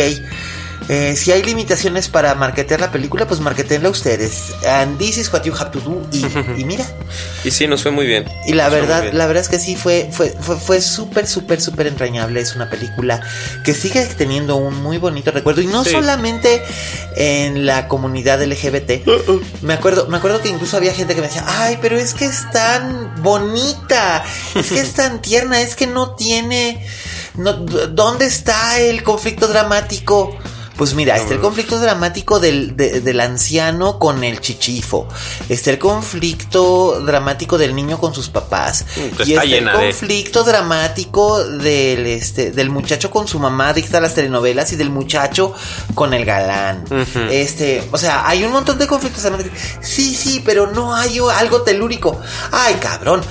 eh, si hay limitaciones para marketear la película, pues marketenla ustedes. And this is what you have to do. Y, y mira. Y sí, nos fue muy bien. Y la Nos verdad, la verdad es que sí fue, fue, fue, fue súper, súper, súper entrañable. Es una película que sigue teniendo un muy bonito recuerdo. Y no Sí. solamente en la comunidad LGBT. Me acuerdo, me acuerdo que incluso había gente que me decía, ay, pero es que es tan bonita, es que es tan tierna, es que no tiene. No, ¿Dónde está el conflicto dramático? Pues mira, está el conflicto dramático del, de- del anciano con el chichifo. Está el conflicto dramático del niño con sus papás. Mm, y está el de- conflicto dramático del, este, del muchacho con su mamá adicta a las telenovelas y del muchacho con el galán. Este, o sea, hay un montón de conflictos dramáticos. Sí, sí, pero no hay algo telúrico. Ay, cabrón.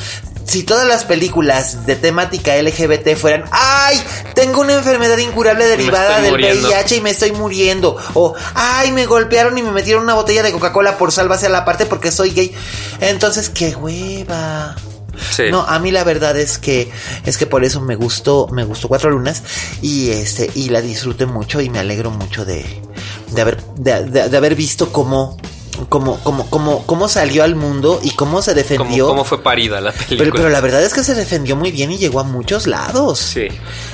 Si todas las películas de temática LGBT fueran, ay, tengo una enfermedad incurable derivada del muriendo". VIH y me estoy muriendo. O, ay, me golpearon y me metieron una botella de Coca-Cola por sálvase a la parte porque soy gay. Entonces, qué hueva. Sí. No, a mí la verdad es que es que por eso me gustó, me gustó Cuatro Lunas y este y la disfruté mucho y me alegro mucho de, de haber de, de- de haber visto cómo cómo cómo cómo cómo salió al mundo y cómo se ¿Cómo, defendió. cómo fue parida la película? pero, pero la verdad es que se defendió muy bien y llegó a muchos lados. Sí,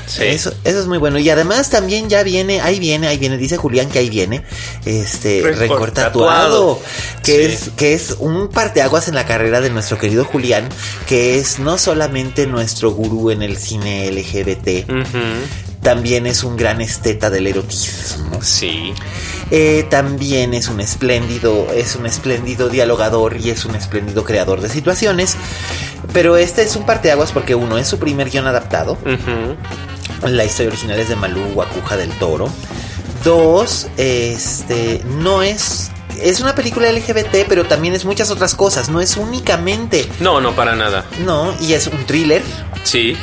sí. Eso, eso es muy bueno. Y además también ya viene, ahí viene, ahí viene, dice Julián que ahí viene, este, Rencor Rencor tatuado. tatuado, que Sí. es, que es un parteaguas en la carrera de nuestro querido Julián, que es no solamente nuestro gurú en el cine LGBT. También es un gran esteta del erotismo. Sí. Eh, también es un espléndido, es un espléndido dialogador y es un espléndido creador de situaciones. Pero este es un parteaguas porque uno es su primer guion adaptado. Ujú. La historia original es de Malú Guacuja del Toro. Dos, este, no es... Es una película LGBT, pero también es muchas otras cosas. No es únicamente... No, no, para nada. No, y es un thriller. Sí.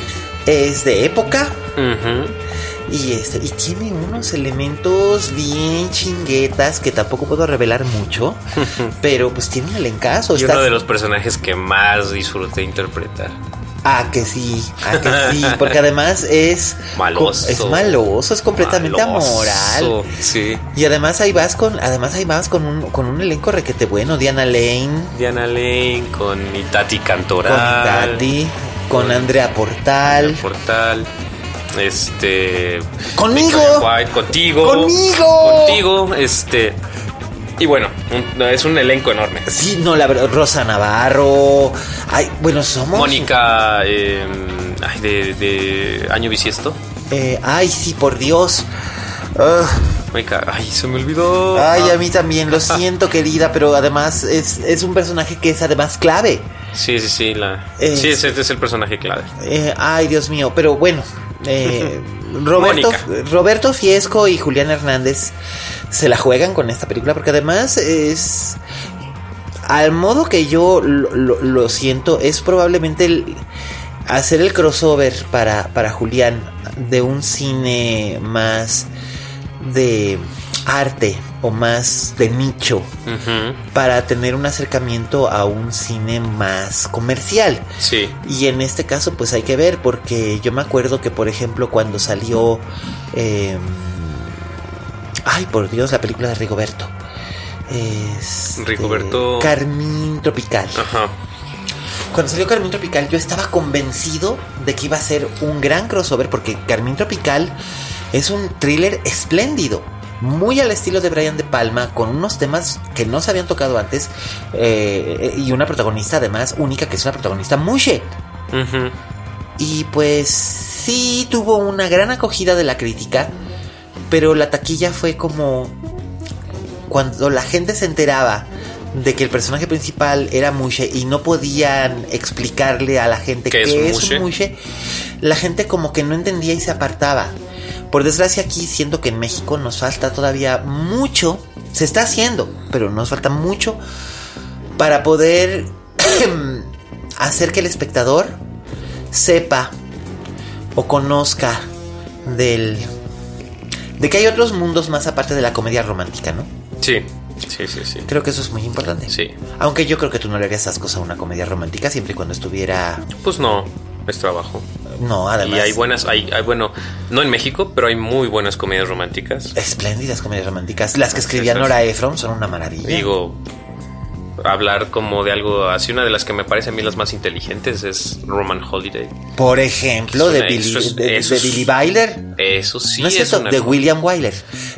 Es de época. Ujú. Y este, y tiene unos elementos bien chinguetas que tampoco puedo revelar mucho. pero pues tiene un elencazo. Y Está- uno de los personajes que más disfruté interpretar. Ah, que sí, ah, que sí, porque además es Maloso. es maloso, es completamente Maloso, amoral. Sí. Y además ahí vas con, además ahí vas con un, con un elenco requete bueno, Diana Lane, Diana Lane con Itati con Cantoral. Tati, con Andrea Portal, Portal. Este. Conmigo. White, contigo. Conmigo. Contigo. Este. Y bueno, un- es un elenco enorme. sí, no, la verdad, Rosa Navarro, ay, bueno, somos Mónica. eh, ay, de, de Año Bisiesto. eh, ay, sí, por Dios. Mónica. Ay, se me olvidó. ay, Ah, a mí también, lo siento, querida, pero además es, es un personaje que es además clave. Sí, sí, sí. La... Sí, ese es el personaje clave. Eh, ay, Dios mío, pero bueno. eh, Roberto. Roberto Fiesco y Julián Hernández se la juegan con esta película porque además es... Al modo que yo lo, lo- lo siento, es probablemente el- hacer el crossover para, para Julián de un cine más de arte o más de nicho para tener un acercamiento a un cine más comercial. Sí. Y en este caso, pues hay que ver, porque yo me acuerdo que, por ejemplo, cuando salió. eh, ay, por Dios, la película de Rigoberto. Este, Rigoberto- Carmín Tropical. Ajá. Cuando salió Carmín Tropical, yo estaba convencido de que iba a ser un gran crossover, porque Carmín Tropical es un thriller espléndido. Muy al estilo de Brian De Palma, con unos temas que no se habían tocado antes, eh, y una protagonista además única, que es una protagonista mushe. Y pues sí tuvo una gran acogida de la crítica, pero la taquilla fue como cuando la gente se enteraba de que el personaje principal era Mushe y no podían explicarle a la gente ¿Qué qué, es un es Mushe, la gente como que no entendía y se apartaba. Por desgracia aquí siento que en México nos falta todavía mucho, se está haciendo, pero nos falta mucho para poder hacer que el espectador sepa o conozca del de que hay otros mundos más aparte de la comedia romántica, ¿no? Sí. Sí, sí, sí. Creo que eso es muy importante. Sí. Aunque yo creo que tú no le harías ascos a una comedia romántica siempre y cuando estuviera. Pues no, es trabajo. No, además. Y hay buenas, hay, hay, bueno, no en México, pero hay muy buenas comedias románticas. Espléndidas comedias románticas. Las que escribía Nora Ephron son una maravilla. Digo, hablar como de algo así, una de las que me parece a mí las más inteligentes es Roman Holiday. Por ejemplo, de una- Billy, eso es- de, eso Billy Byler. Eso sí no es es cierto, una de William Wyler.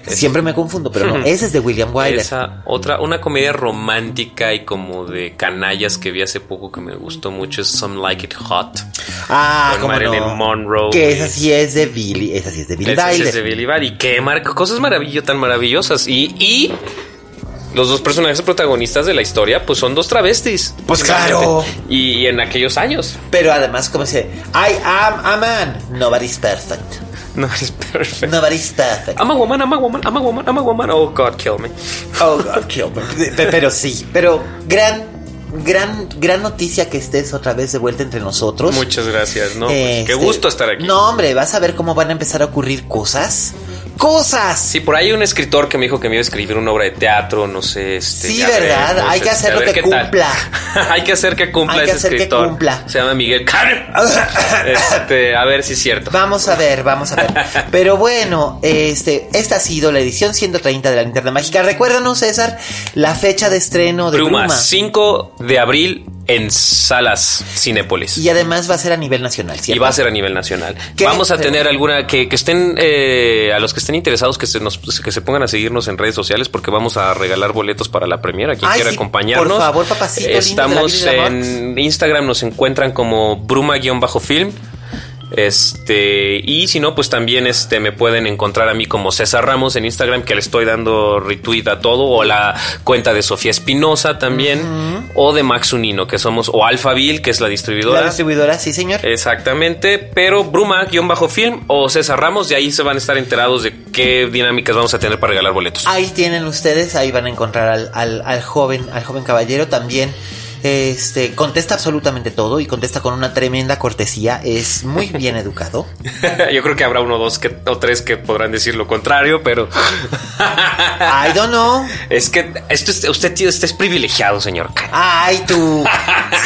Siempre me confundo, pero no, ese es de William Wyler. Esa otra, una comedia romántica y como de canallas que vi hace poco que me gustó mucho es Some Like It Hot. Ah, con Marilyn no. Monroe. Que esa sí es de Billy, esa sí es de Billy Ese sí Byler. es de Billy Byler. Y que marca cosas maravillo, tan maravillosas. Y, y los dos personajes protagonistas de la historia, pues son dos travestis. Pues claro. Y, y en aquellos años. Pero además, como dice, I am a man, nobody's perfect. No, es perfecto. Nobody's perfect. I'm a woman, I'm a woman, I'm a woman, I'm a woman. Oh, God, kill me. Oh, God, kill me. Pe- Pero sí, pero gran, gran, gran noticia que estés otra vez de vuelta entre nosotros. Muchas gracias, ¿no? Pues, Este, qué gusto estar aquí. No, hombre, vas a ver cómo van a empezar a ocurrir cosas. ¡Cosas! Sí, por ahí hay un escritor que me dijo que me iba a escribir una obra de teatro, no sé. Este, Sí, ¿verdad? Hay que este, hacer ver que cumpla. hay que hacer que cumpla Hay que ese hacer que cumpla. Se llama Miguel este, a ver si es cierto. Vamos a ver, vamos a ver. Pero bueno, este, esta ha sido la edición 130 de la Linterna Mágica. Recuérdanos, César, la fecha de estreno de Bruma, Bruma. 5 de abril en salas Cinépolis. Y además va a ser a nivel nacional, Y ¿cierto? va a ser a nivel nacional. ¿Qué? Vamos a tener alguna que, que estén eh, a los que estén interesados que se nos que se pongan a seguirnos en redes sociales porque vamos a regalar boletos para la premiera. Quien Ay, quiera sí, acompañarnos. por favor, papacito Estamos y en Instagram, nos encuentran como bruma-film. Este, y si no, pues también este me pueden encontrar a mí como César Ramos en Instagram, que le estoy dando retweet a todo, o la cuenta de Sofía Espinosa también, o de Max Unino, que somos, o Alphaville, que es la distribuidora. La distribuidora, sí, señor. Exactamente, pero Bruma-film o César Ramos, de ahí se van a estar enterados de qué dinámicas vamos a tener para regalar boletos. Ahí tienen ustedes, ahí van a encontrar al, al, al joven, al joven caballero también. Este contesta absolutamente todo y contesta con una tremenda cortesía. Es muy bien educado. Yo creo que habrá uno dos que, o tres que podrán decir lo contrario, pero I don't know. es que esto es- usted tío, usted es privilegiado, señor. Ay, tú.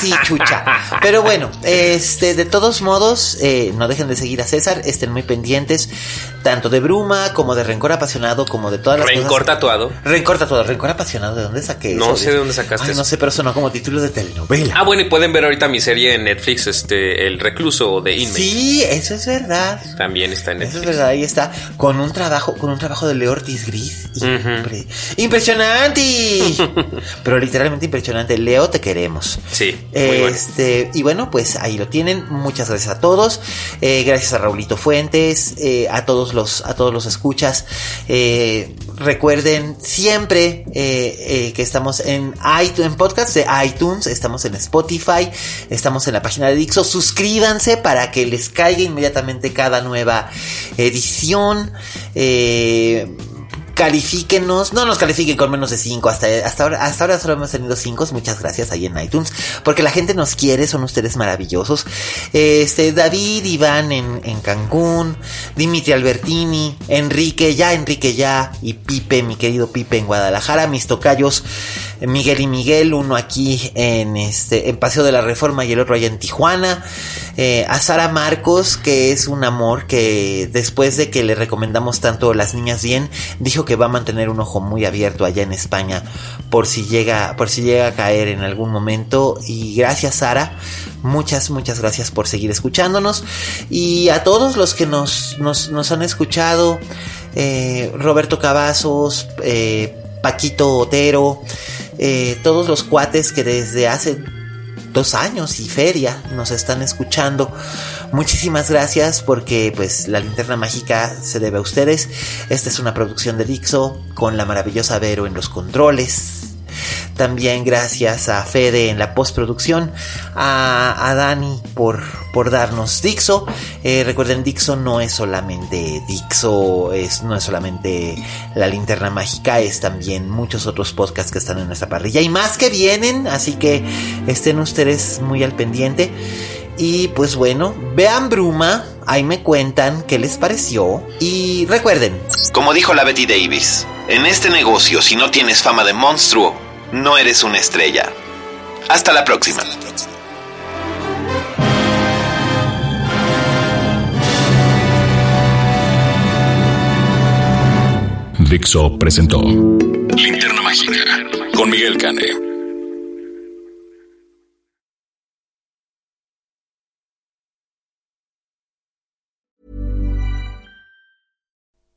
Sí, chucha. Pero bueno, este, de todos modos, eh, no dejen de seguir a César. Estén muy pendientes, tanto de Bruma como de Rencor Apasionado, como de todas las Rencor cosas. tatuado. Rencor tatuado, Rencor Apasionado. ¿De dónde saqué eso? No sé de dónde sacaste Ay, eso. No sé, pero sonó como título de telenovela. Ah, bueno, y pueden ver ahorita mi serie en Netflix, este, El Recluso de Inmate. sí, eso es verdad. También está en Eso es Netflix. verdad, ahí está, con un trabajo, con un trabajo de Leo Ortiz Gris. Impre- ¡Impresionante! Pero literalmente impresionante. Leo, te queremos. Sí, muy bueno. Este, y bueno, pues ahí lo tienen. Muchas gracias a todos. Eh, gracias a Raulito Fuentes, eh, a todos los, a todos los escuchas. Eh, recuerden siempre eh, eh, que estamos en iTunes, en podcast de iTunes, estamos en Spotify, estamos en la página de Dixo. Suscríbanse para que les caiga inmediatamente cada nueva edición. Eh, califíquenos, no nos califiquen con menos de 5, hasta, hasta, ahora, hasta ahora solo hemos tenido 5, muchas gracias ahí en iTunes, porque la gente nos quiere, son ustedes maravillosos. Este, David, Iván en, en Cancún, Dimitri Albertini, Enrique, ya Enrique ya, y Pipe, mi querido Pipe en Guadalajara, mis tocayos, Miguel y Miguel, uno aquí en este, en Paseo de la Reforma y el otro allá en Tijuana, eh, a Sara Marcos, que es un amor que después de que le recomendamos tanto Las Niñas Bien, dijo que va a mantener un ojo muy abierto allá en España por si llega, por si llega a caer en algún momento. Y gracias, Sara. Muchas, muchas gracias por seguir escuchándonos. Y a todos los que nos, nos, nos han escuchado, eh, Roberto Cavazos, eh, Paquito Otero, eh, todos los cuates que desde hace dos años y feria nos están escuchando. Muchísimas gracias porque pues la linterna mágica se debe a ustedes. Esta es una producción de Dixo con la maravillosa Vero en los controles. También gracias a Fede en la postproducción, a, Dani por, por darnos Dixo. Eh, recuerden, Dixo no es solamente Dixo, es, no es solamente la linterna mágica, es también muchos otros podcasts que están en nuestra parrilla y más que vienen, así que estén ustedes muy al pendiente. Y pues bueno, vean Bruma, ahí me cuentan qué les pareció y recuerden, Como dijo la Betty Davis, En este negocio, si no tienes fama de monstruo, no eres una estrella. Hasta la próxima. Dixo presentó Linterna Mágica con Miguel Cane.